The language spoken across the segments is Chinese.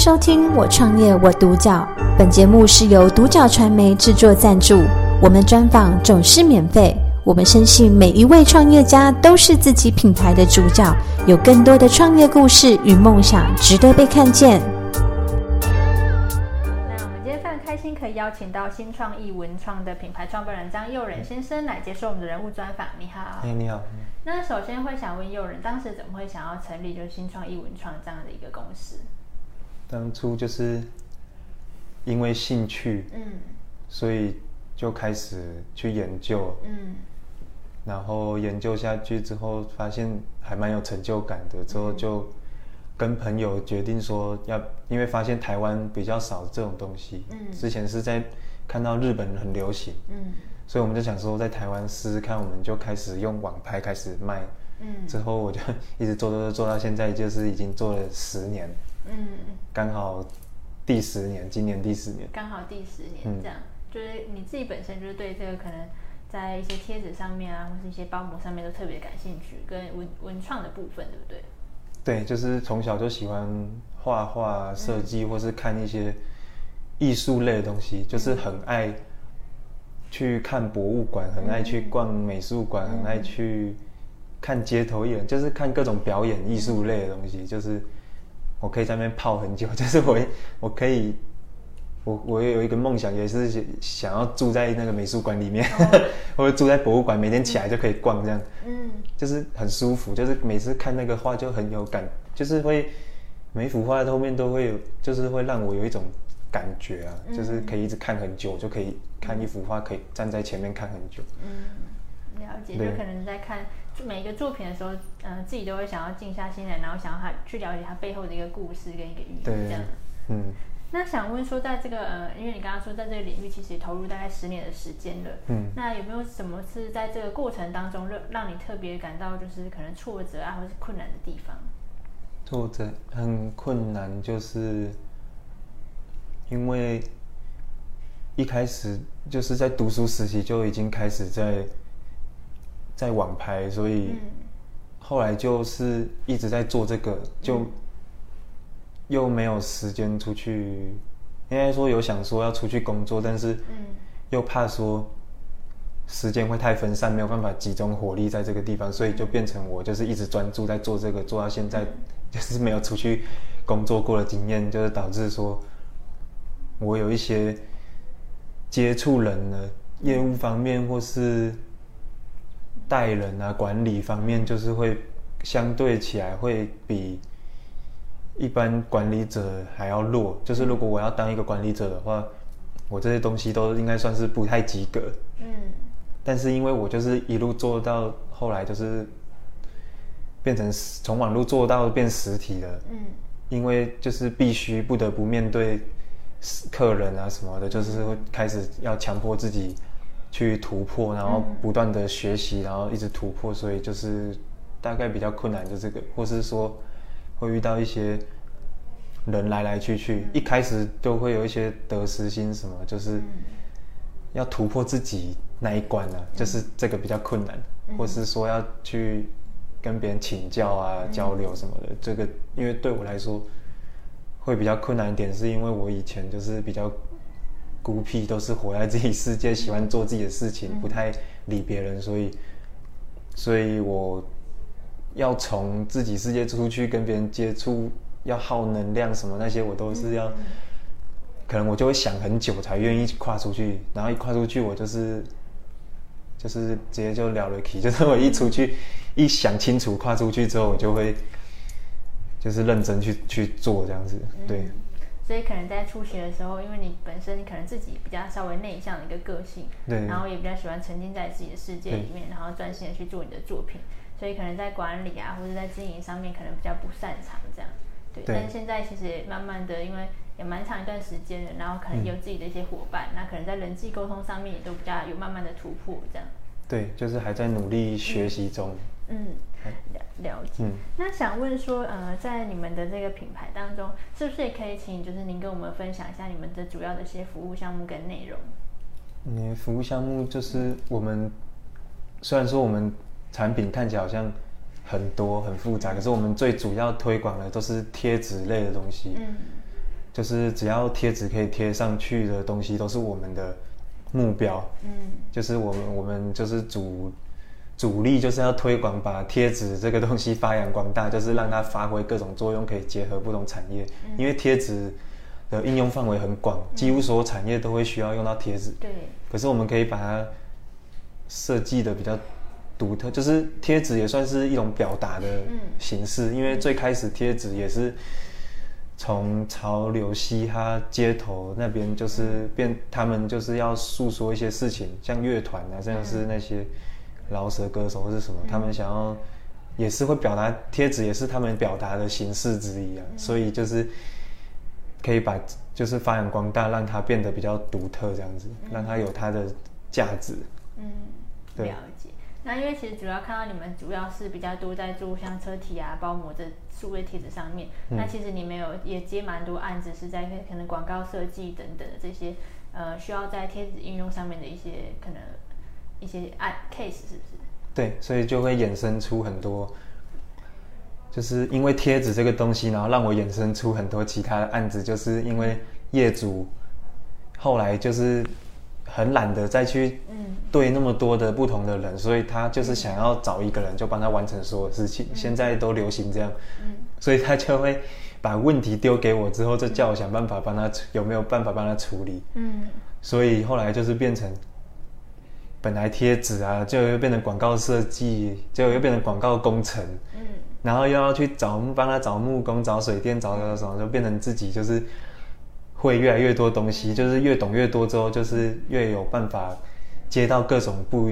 收听《我创业我独角》，本节目是由独角传媒制作赞助，我们专访总是免费。我们深信每一位创业家都是自己品牌的主角，有更多的创业故事与梦想值得被看见。那我们今天非常开心，可以邀请到新创意文创的品牌创办人张佑仁先生来接受我们的人物专访。你好，哎，你好。那首先会想问佑仁，当时怎么会想要成立就是新创意文创这样的一个公司？当初就是因为兴趣，嗯，所以就开始去研究，嗯，然后研究下去之后，发现还蛮有成就感的。之后就跟朋友决定说要，因为发现台湾比较少这种东西，嗯，之前是在看到日本很流行，嗯，所以我们就想说在台湾试试看，我们就开始用网拍开始卖，嗯，之后我就 一直做做做做到现在，就是已经做了十年。嗯，刚好第十年，今年第十年，刚好第十年，这样、嗯、就是你自己本身就是对这个可能在一些贴纸上面啊，或是一些包膜上面都特别感兴趣，跟文文创的部分，对不对？对，就是从小就喜欢画画、设计，或是看一些艺术类的东西，嗯、就是很爱去看博物馆，很爱去逛美术馆，嗯、很爱去看街头艺人，就是看各种表演艺术类的东西，就是。我可以在那边泡很久，就是我，我可以，我我也有一个梦想，也是想要住在那个美术馆里面，哦、或者住在博物馆，每天起来就可以逛这样，嗯，就是很舒服，就是每次看那个画就很有感，就是会每一幅画后面都会有，就是会让我有一种感觉啊，嗯、就是可以一直看很久，就可以看一幅画，可以站在前面看很久，嗯，了解，对。就可能在看。每一个作品的时候，嗯、呃，自己都会想要静下心来，然后想要他去了解他背后的一个故事跟一个寓意，这样。嗯。那想问说，在这个呃，因为你刚刚说在这个领域其实投入大概十年的时间了，嗯，那有没有什么是在这个过程当中让让你特别感到就是可能挫折啊，或是困难的地方？挫折很困难，就是因为一开始就是在读书时期就已经开始在。在网拍，所以后来就是一直在做这个，就又没有时间出去。应该说有想说要出去工作，但是又怕说时间会太分散，没有办法集中火力在这个地方，所以就变成我就是一直专注在做这个，做到现在 就是没有出去工作过的经验，就是导致说我有一些接触人的业务方面或是。带人啊，管理方面就是会相对起来会比一般管理者还要弱。就是如果我要当一个管理者的话，我这些东西都应该算是不太及格。嗯。但是因为我就是一路做到后来，就是变成从网络做到变实体了。嗯。因为就是必须不得不面对客人啊什么的，就是会开始要强迫自己。去突破，然后不断的学习，然后一直突破，所以就是大概比较困难，就这个，或是说会遇到一些人来来去去，一开始都会有一些得失心，什么就是要突破自己那一关啊，就是这个比较困难，或是说要去跟别人请教啊、交流什么的，这个因为对我来说会比较困难一点，是因为我以前就是比较。孤僻，都是活在自己世界，喜欢做自己的事情，不太理别人，所以，所以我要从自己世界出去跟别人接触，要耗能量什么那些，我都是要，可能我就会想很久才愿意跨出去，然后一跨出去，我就是，就是直接就聊了 key，就是我一出去，一想清楚跨出去之后，我就会，就是认真去去做这样子，对。所以可能在初学的时候，因为你本身可能自己比较稍微内向的一个个性，对，然后也比较喜欢沉浸在自己的世界里面，然后专心的去做你的作品，所以可能在管理啊或者在经营上面可能比较不擅长这样，对。对，但是现在其实也慢慢的，因为也蛮长一段时间了，然后可能有自己的一些伙伴，嗯、那可能在人际沟通上面也都比较有慢慢的突破这样。对，就是还在努力学习中。嗯。嗯了了解，嗯、那想问说，呃，在你们的这个品牌当中，是不是也可以请，就是您跟我们分享一下你们的主要的一些服务项目跟内容？嗯，服务项目就是我们虽然说我们产品看起来好像很多很复杂，可是我们最主要推广的都是贴纸类的东西。嗯，就是只要贴纸可以贴上去的东西，都是我们的目标。嗯，就是我们我们就是主主力就是要推广把贴纸这个东西发扬光大，就是让它发挥各种作用，可以结合不同产业。嗯、因为贴纸的应用范围很广，几乎所有产业都会需要用到贴纸。对。可是我们可以把它设计的比较独特，就是贴纸也算是一种表达的形式。嗯、因为最开始贴纸也是从潮流嘻哈街头那边，就是变他们就是要诉说一些事情，像乐团啊，像是那些饶舌歌手或是什么，他们想要也是会表达，贴纸也是他们表达的形式之一啊。所以就是。可以把就是发扬光大，让它变得比较独特，这样子，嗯、让它有它的价值。嗯，对了解。那因为其实主要看到你们主要是比较多在做像车体啊、包膜这数位贴纸上面。嗯、那其实你们有也接蛮多案子，是在可能广告设计等等的这些呃需要在贴纸应用上面的一些可能一些案 case，是不是？对，所以就会衍生出很多。就是因为贴纸这个东西，然后让我衍生出很多其他的案子。就是因为业主后来就是很懒得再去对那么多的不同的人，所以他就是想要找一个人就帮他完成所有事情。现在都流行这样，所以他就会把问题丢给我，之后就叫我想办法帮他有没有办法帮他处理。嗯，所以后来就是变成本来贴纸啊，就又变成广告设计，就又变成广告工程。嗯。然后又要去找帮他找木工、找水电、找什么，就变成自己就是会越来越多东西，就是越懂越多之后，就是越有办法接到各种不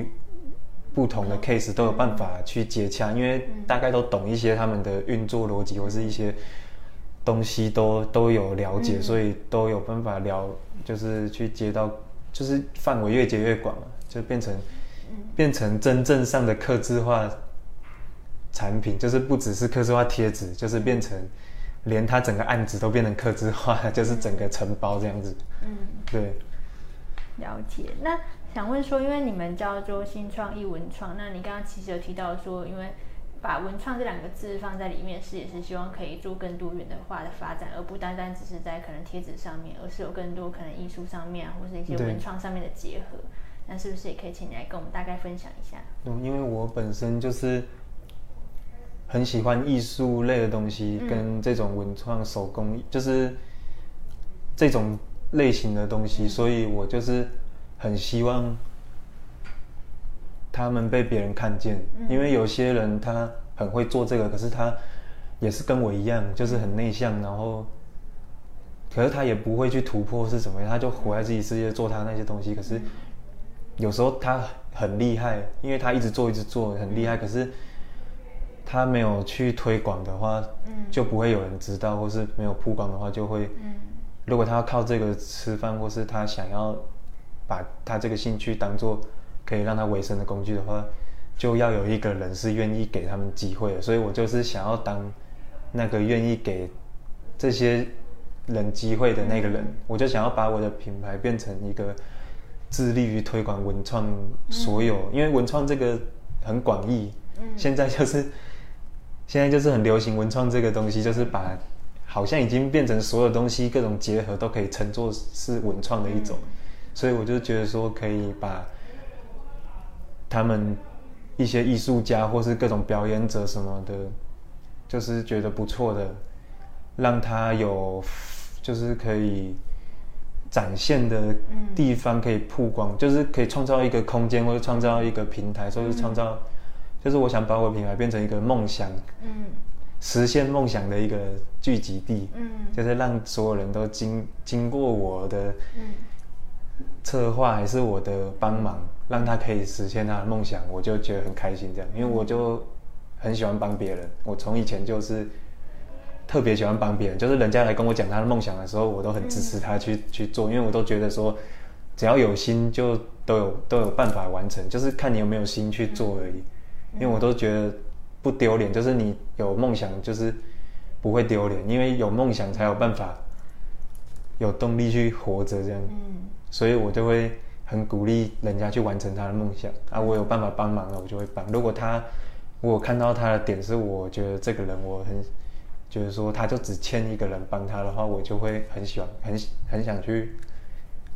不同的 case，都有办法去接洽，因为大概都懂一些他们的运作逻辑或是一些东西都都有了解，所以都有办法聊，就是去接到，就是范围越接越广了，就变成变成真正上的客制化。产品就是不只是刻字化贴纸，就是变成连它整个案子都变成刻字化，就是整个承包这样子。嗯，对。了解。那想问说，因为你们叫做新创意文创，那你刚刚其实有提到说，因为把文创这两个字放在里面，是也是希望可以做更多元的化的发展，而不单单只是在可能贴纸上面，而是有更多可能艺术上面啊，或是一些文创上面的结合。对那是不是也可以请你来跟我们大概分享一下？嗯，因为我本身就是。很喜欢艺术类的东西，跟这种文创手工，嗯、就是这种类型的东西，所以我就是很希望他们被别人看见。嗯、因为有些人他很会做这个，可是他也是跟我一样，就是很内向，然后可是他也不会去突破是什么样，他就活在自己世界做他那些东西。可是有时候他很厉害，因为他一直做一直做很厉害，可是。他没有去推广的话，就不会有人知道，或是没有曝光的话，就会。如果他要靠这个吃饭，或是他想要把他这个兴趣当做可以让他维生的工具的话，就要有一个人是愿意给他们机会的。所以我就是想要当那个愿意给这些人机会的那个人。我就想要把我的品牌变成一个致力于推广文创所有，因为文创这个很广义，现在就是。现在就是很流行文创这个东西，就是把好像已经变成所有东西各种结合都可以称作是文创的一种，所以我就觉得说可以把他们一些艺术家或是各种表演者什么的，就是觉得不错的，让他有就是可以展现的地方可以曝光，就是可以创造一个空间或者创造一个平台，所以创造。就是我想把我的品牌变成一个梦想，嗯，实现梦想的一个聚集地，嗯，就是让所有人都经经过我的策划还是我的帮忙，让他可以实现他的梦想，我就觉得很开心。这样，因为我就很喜欢帮别人，我从以前就是特别喜欢帮别人，就是人家来跟我讲他的梦想的时候，我都很支持他去去做，因为我都觉得说，只要有心就都有都有办法完成，就是看你有没有心去做而已。因为我都觉得不丢脸，就是你有梦想，就是不会丢脸，因为有梦想才有办法有动力去活着这样。嗯，所以我就会很鼓励人家去完成他的梦想啊，我有办法帮忙了，我就会帮。如果他我看到他的点是我觉得这个人我很就是说他就只欠一个人帮他的话，我就会很喜欢，很很想去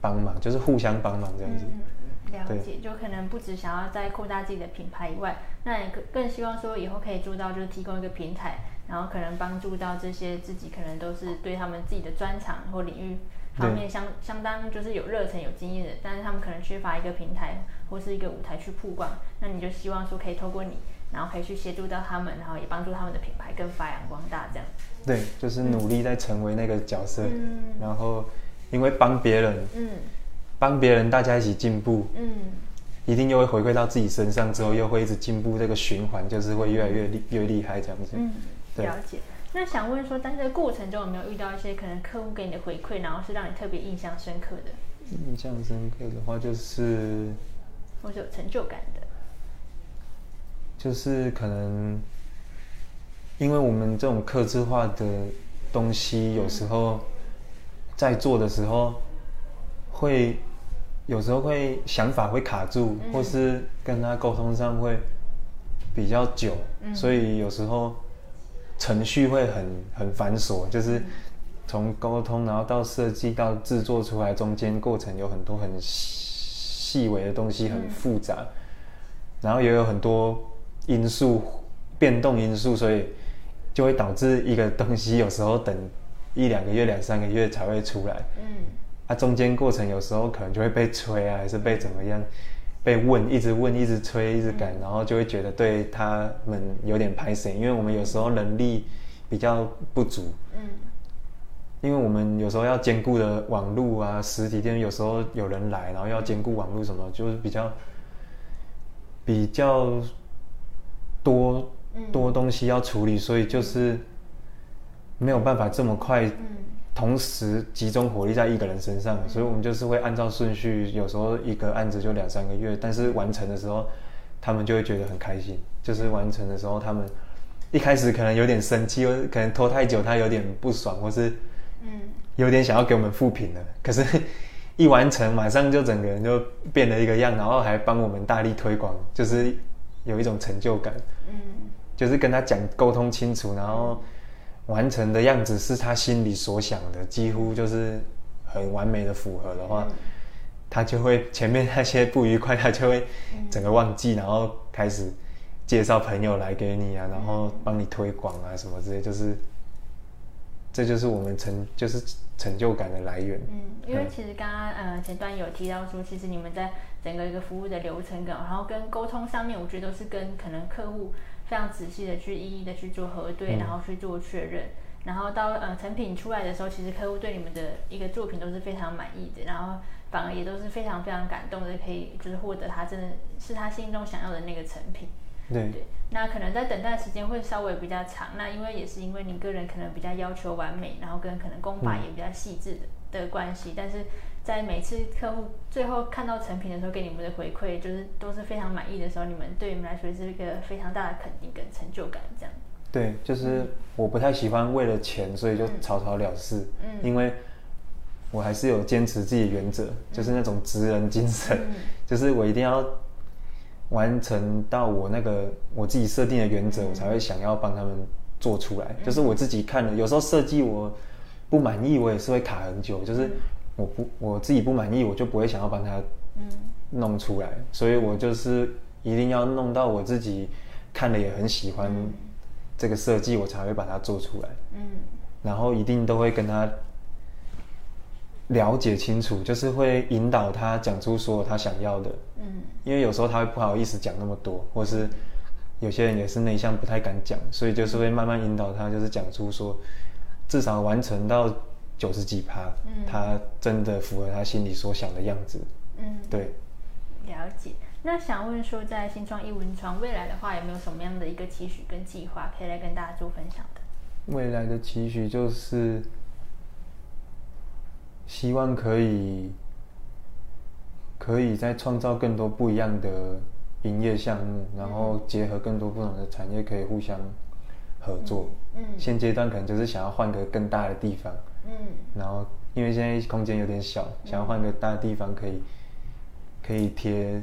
帮忙，就是互相帮忙这样子。嗯，了解，就可能不只想要再扩大自己的品牌以外，那也更更希望说以后可以做到就是提供一个平台，然后可能帮助到这些自己可能都是对他们自己的专长或领域。方面相相当就是有热忱、有经验的，但是他们可能缺乏一个平台或是一个舞台去曝光。那你就希望说可以透过你，然后可以去协助到他们，然后也帮助他们的品牌更发扬光大，这样。对，就是努力在成为那个角色，嗯、然后因为帮别人，嗯，帮别人大家一起进步，嗯，一定又会回馈到自己身上，之后又会一直进步，这个循环就是会越来越厉越厉害这样子。嗯，了解。那想问说，在这个过程中有没有遇到一些可能客户给你的回馈，然后是让你特别印象深刻的？印象深刻的话，就是我是有成就感的，就是可能因为我们这种客制化的东西，有时候在做的时候会有时候会想法会卡住，嗯、或是跟他沟通上会比较久，嗯、所以有时候。程序会很很繁琐，就是从沟通，然后到设计到制作出来，中间过程有很多很细微的东西，很复杂，然后也有很多因素变动因素，所以就会导致一个东西有时候等一两个月、两三个月才会出来。嗯，啊，中间过程有时候可能就会被催啊，还是被怎么样？被问，一直问，一直催，一直赶，然后就会觉得对他们有点拍谢，因为我们有时候能力比较不足。嗯。因为我们有时候要兼顾的网路啊，实体店有时候有人来，然后要兼顾网路什么，就是比较比较多多东西要处理，所以就是没有办法这么快。同时集中火力在一个人身上，所以我们就是会按照顺序，有时候一个案子就两三个月，但是完成的时候，他们就会觉得很开心。就是完成的时候，他们一开始可能有点生气，或可能拖太久，他有点不爽，或是嗯，有点想要给我们复评了。可是，一完成，马上就整个人就变了一个样，然后还帮我们大力推广，就是有一种成就感。嗯，就是跟他讲沟通清楚，然后。完成的样子是他心里所想的，几乎就是很完美的符合的话，嗯、他就会前面那些不愉快，他就会整个忘记，嗯、然后开始介绍朋友来给你啊，然后帮你推广啊什么之类，就是这就是我们成就是成就感的来源。嗯，因为其实刚刚呃前段有提到说，其实你们在整个一个服务的流程跟，然后跟沟通上面，我觉得都是跟可能客户。非常仔细的去一一的去做核对，然后去做确认，嗯、然后到呃成品出来的时候，其实客户对你们的一个作品都是非常满意的，然后反而也都是非常非常感动的，可以就是获得他真的是他心中想要的那个成品。对，对，那可能在等待时间会稍微比较长，那因为也是因为你个人可能比较要求完美，然后跟可能工法也比较细致的、嗯、的关系，但是。在每次客户最后看到成品的时候，给你们的回馈就是都是非常满意的时候，你们对你们来说是一个非常大的肯定跟成就感，这样。对，就是我不太喜欢为了钱，所以就草草了事。嗯，因为我还是有坚持自己的原则，就是那种职人精神，嗯、就是我一定要完成到我那个我自己设定的原则，我才会想要帮他们做出来。就是我自己看了，有时候设计我不满意，我也是会卡很久，就是。我不我自己不满意，我就不会想要帮他弄出来，嗯、所以我就是一定要弄到我自己看了也很喜欢这个设计，我才会把它做出来。嗯，然后一定都会跟他了解清楚，就是会引导他讲出所有他想要的。嗯，因为有时候他会不好意思讲那么多，或是有些人也是内向不太敢讲，所以就是会慢慢引导他，就是讲出说至少完成到。九十几趴，嗯，他真的符合他心里所想的样子，嗯，对，了解。那想问说，在新创一文创未来的话，有没有什么样的一个期许跟计划，可以来跟大家做分享的？未来的期许就是希望可以，可以再创造更多不一样的营业项目，然后结合更多不同的产业，可以互相合作。嗯，嗯，现阶段可能就是想要换个更大的地方。嗯，然后因为现在空间有点小，想要换个大地方，可以可以贴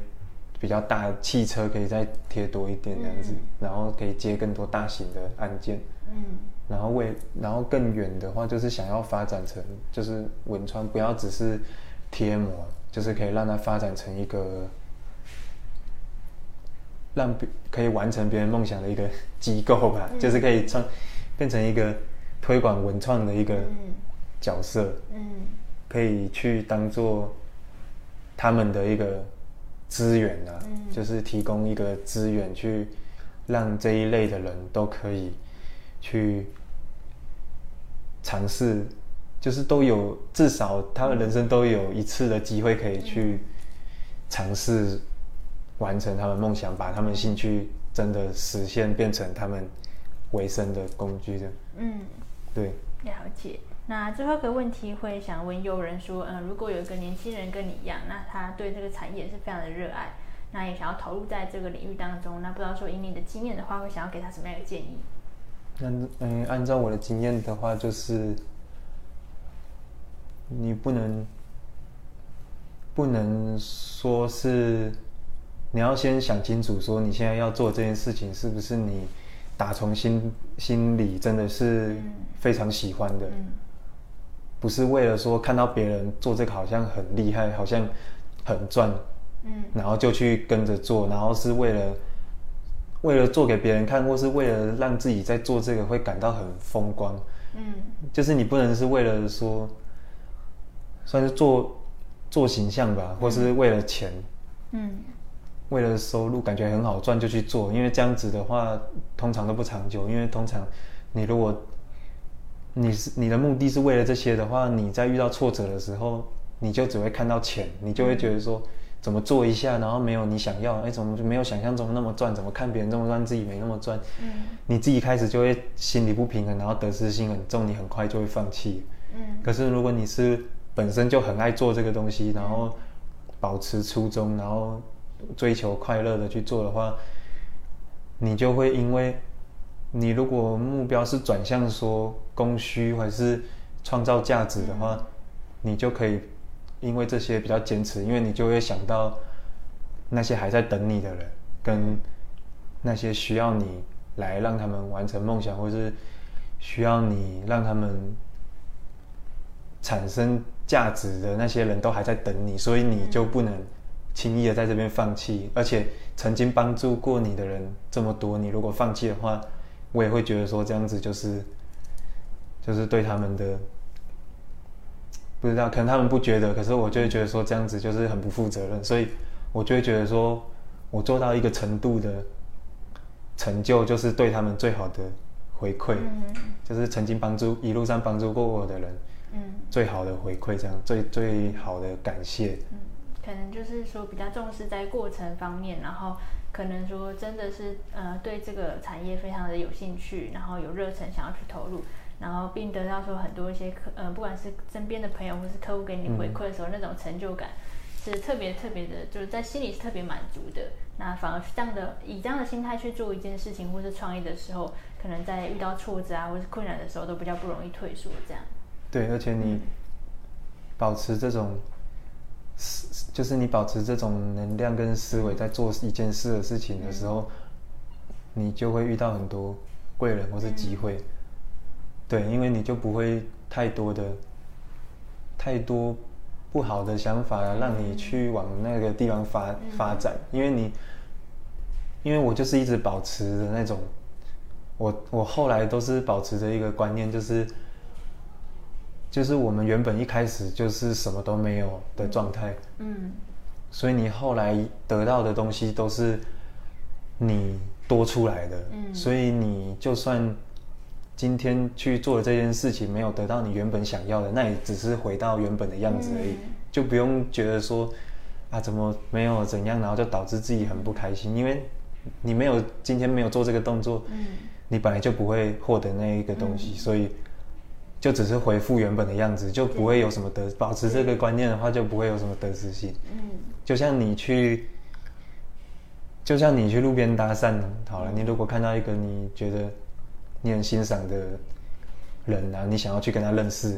比较大的汽车，可以再贴多一点这样子，嗯、然后可以接更多大型的案件。嗯，然后为然后更远的话，就是想要发展成就是文创，不要只是贴膜，就是可以让它发展成一个让别可以完成别人梦想的一个机构吧，嗯、就是可以创变成一个推广文创的一个角色，嗯，可以去当做他们的一个资源啊，嗯、就是提供一个资源去让这一类的人都可以去。尝试，就是都有至少他们人生都有一次的机会可以去尝试完成他们梦想，把他们兴趣真的实现，变成他们维生的工具的。嗯，对，了解。那最后一个问题会想问友人说，嗯，如果有一个年轻人跟你一样，那他对这个产业是非常的热爱，那也想要投入在这个领域当中，那不知道说以你的经验的话，会想要给他什么样的建议？那嗯，按照我的经验的话，就是你不能不能说是你要先想清楚，说你现在要做这件事情是不是你打从心心里真的是非常喜欢的，不是为了说看到别人做这个好像很厉害，好像很赚，嗯。然后就去跟着做，然后是为了。为了做给别人看，或是为了让自己在做这个会感到很风光，嗯，就是你不能是为了说，算是做做形象吧，或是为了钱，嗯，为了收入感觉很好赚就去做，因为这样子的话通常都不长久，因为通常你如果你是你的目的是为了这些的话，你在遇到挫折的时候，你就只会看到钱，你就会觉得说。怎么做一下，然后没有你想要，哎，怎么就没有想象中那么赚？怎么看别人这么赚，自己没那么赚？嗯，你自己开始就会心里不平衡，然后得失心很重，你很快就会放弃。嗯，可是如果你是本身就很爱做这个东西，然后保持初衷，然后追求快乐的去做的话，你就会因为，你如果目标是转向说供需还是创造价值的话，你就可以。因为这些比较坚持，因为你就会想到那些还在等你的人，跟那些需要你来让他们完成梦想，或是需要你让他们产生价值的那些人都还在等你，所以你就不能轻易的在这边放弃。而且曾经帮助过你的人这么多，你如果放弃的话，我也会觉得说这样子就是就是对他们的。不知道，可能他们不觉得，可是我就会觉得说这样子就是很不负责任，所以我就会觉得说，我做到一个程度的成就，就是对他们最好的回馈，嗯、就是曾经帮助一路上帮助过我的人，嗯，最好的回馈，这样最最好的感谢。嗯，可能就是说比较重视在过程方面，然后可能说真的是呃对这个产业非常的有兴趣，然后有热忱想要去投入。然后并得到说很多一些客，呃，不管是身边的朋友或是客户给你回馈的时候，那种成就感是特别特别的，就是在心里是特别满足的。那反而是这样的以这样的心态去做一件事情或是创业的时候，可能在遇到挫折啊或是困难的时候，都比较不容易退缩。这样。对，而且你保持这种，就是你保持这种能量跟思维，在做一件事的事情的时候，嗯、你就会遇到很多贵人或是机会。嗯对，因为你就不会太多的、太多不好的想法，让你去往那个地方发发展。因为你，因为我就是一直保持的那种，我我后来都是保持着一个观念，就是，就是我们原本一开始就是什么都没有的状态，嗯，所以你后来得到的东西都是你多出来的，嗯，所以你就算。今天去做的这件事情没有得到你原本想要的，那也只是回到原本的样子而已，嗯、就不用觉得说啊怎么没有怎样，然后就导致自己很不开心，因为你没有今天没有做这个动作，嗯、你本来就不会获得那一个东西，嗯、所以就只是回复原本的样子，就不会有什么得，保持这个观念的话就不会有什么得失心。嗯，就像你去，就像你去路边搭讪，好了，你如果看到一个你觉得。你很欣赏的人啊，你想要去跟他认识，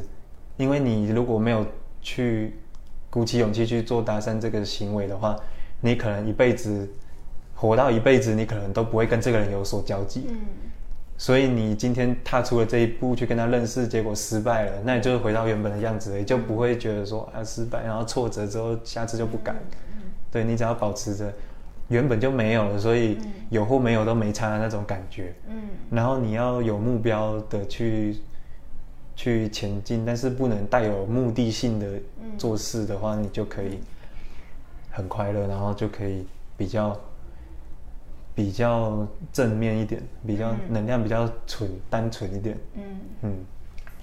因为你如果没有去鼓起勇气去做搭讪这个行为的话，你可能一辈子活到一辈子，你可能都不会跟这个人有所交集。嗯，所以你今天踏出了这一步去跟他认识，结果失败了，那你就回到原本的样子，也就不会觉得说啊失败，然后挫折之后下次就不敢。对，你只要保持着原本就没有了，所以有或没有都没差的那种感觉。嗯，然后你要有目标的去去前进，但是不能带有目的性的做事的话，你就可以很快乐，然后就可以比较。比较正面一点，比较能量比较纯、嗯、单纯一点。嗯嗯，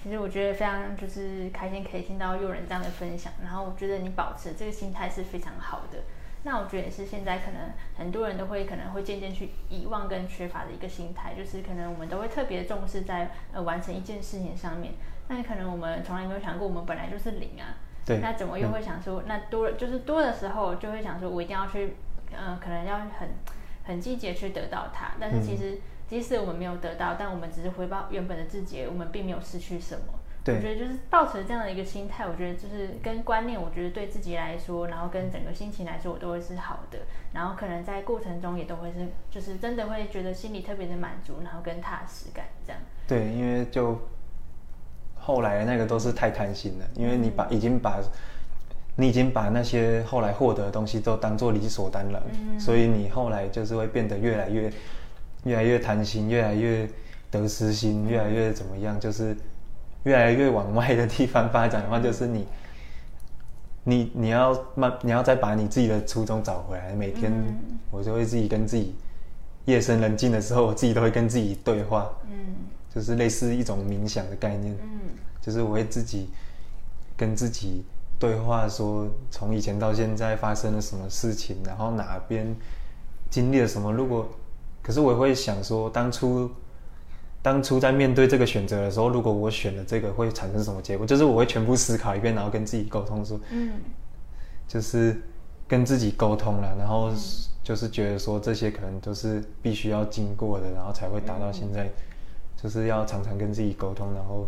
其实我觉得非常就是开心，可以听到又仁这样的分享。然后我觉得你保持这个心态是非常好的。那我觉得也是现在可能很多人都会可能会渐渐去遗忘跟缺乏的一个心态，就是可能我们都会特别重视在呃完成一件事情上面。但可能我们从来没有想过，我们本来就是零啊。对。那怎么又会想说，嗯、那多了就是多的时候就会想说，我一定要去，嗯、呃，可能要很。很积极去得到它，但是其实即使我们没有得到，嗯、但我们只是回报原本的自己，我们并没有失去什么。对，我觉得就是抱持这样的一个心态，我觉得就是跟观念，我觉得对自己来说，然后跟整个心情来说，我都会是好的。然后可能在过程中也都会是，就是真的会觉得心里特别的满足，然后跟踏实感这样。对，因为就后来那个都是太贪心了，因为你把、嗯、已经把。你已经把那些后来获得的东西都当做理所当然，嗯、所以你后来就是会变得越来越、越来越贪心，越来越得失心，越来越怎么样？就是越来越往外的地方发展的话，就是你、你、你要慢，你要再把你自己的初衷找回来。每天我就会自己跟自己夜深人静的时候，我自己都会跟自己对话，嗯，就是类似一种冥想的概念，嗯，就是我会自己跟自己。对话说，从以前到现在发生了什么事情，然后哪边经历了什么？如果，可是我会想说，当初当初在面对这个选择的时候，如果我选了这个，会产生什么结果？就是我会全部思考一遍，然后跟自己沟通说，嗯，就是跟自己沟通了，然后就是觉得说这些可能都是必须要经过的，然后才会达到现在，就是要常常跟自己沟通，然后。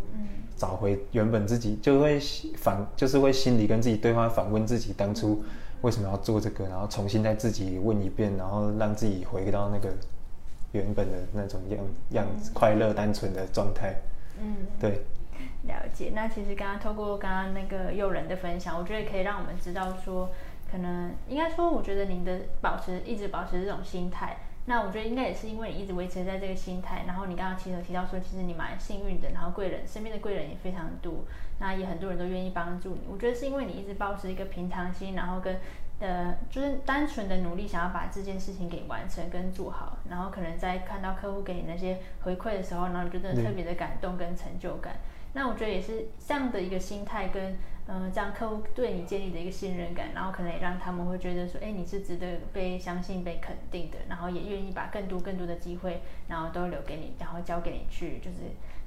找回原本自己就会反，就是会心里跟自己对话，反问自己当初为什么要做这个，然后重新再自己问一遍，然后让自己回到那个原本的那种样样子，快乐单纯的状态。嗯，对，了解。那其实刚刚透过刚刚那个诱人的分享，我觉得可以让我们知道说，可能应该说，我觉得您的保持一直保持这种心态。那我觉得应该也是因为你一直维持在这个心态，然后你刚刚其实提到说，其实你蛮幸运的，然后贵人身边的贵人也非常多，那也很多人都愿意帮助你。我觉得是因为你一直保持一个平常心，然后跟呃就是单纯的努力，想要把这件事情给完成跟做好，然后可能在看到客户给你那些回馈的时候，然后就真的特别的感动跟成就感。那我觉得也是这样的一个心态跟，嗯、呃，这样客户对你建立的一个信任感，然后可能也让他们会觉得说，哎，你是值得被相信、被肯定的，然后也愿意把更多更多的机会，然后都留给你，然后交给你去，就是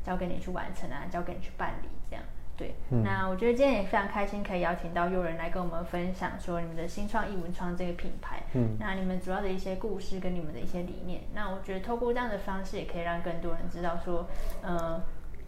交给你去完成啊，交给你去办理这样。对，嗯、那我觉得今天也非常开心，可以邀请到诱人来跟我们分享说你们的新创意文创这个品牌，嗯，那你们主要的一些故事跟你们的一些理念，那我觉得透过这样的方式，也可以让更多人知道说，嗯、呃。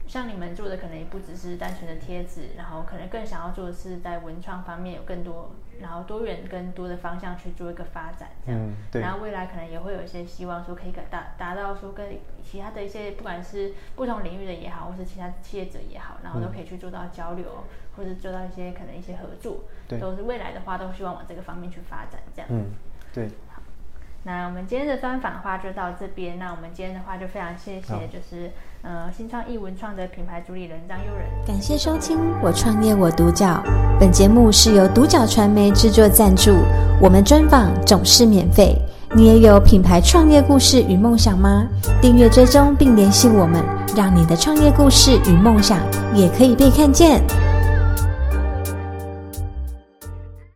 像你们做的可能也不只是单纯的贴纸，然后可能更想要做的是在文创方面有更多，然后多元更多的方向去做一个发展，这样。嗯，对。然后未来可能也会有一些希望说可以达达到说跟其他的一些不管是不同领域的也好，或是其他企业者也好，然后都可以去做到交流，嗯、或者做到一些可能一些合作，对，都是未来的话都希望往这个方面去发展，这样。嗯，对。那我们今天的专访的话就到这边。那我们今天的话就非常谢谢，就是呃新创意文创的品牌主理人张悠仁。感谢收听我创业我独角，本节目是由独角传媒制作赞助，我们专访总是免费。你也有品牌创业故事与梦想吗？订阅追踪并联系我们，让你的创业故事与梦想也可以被看见。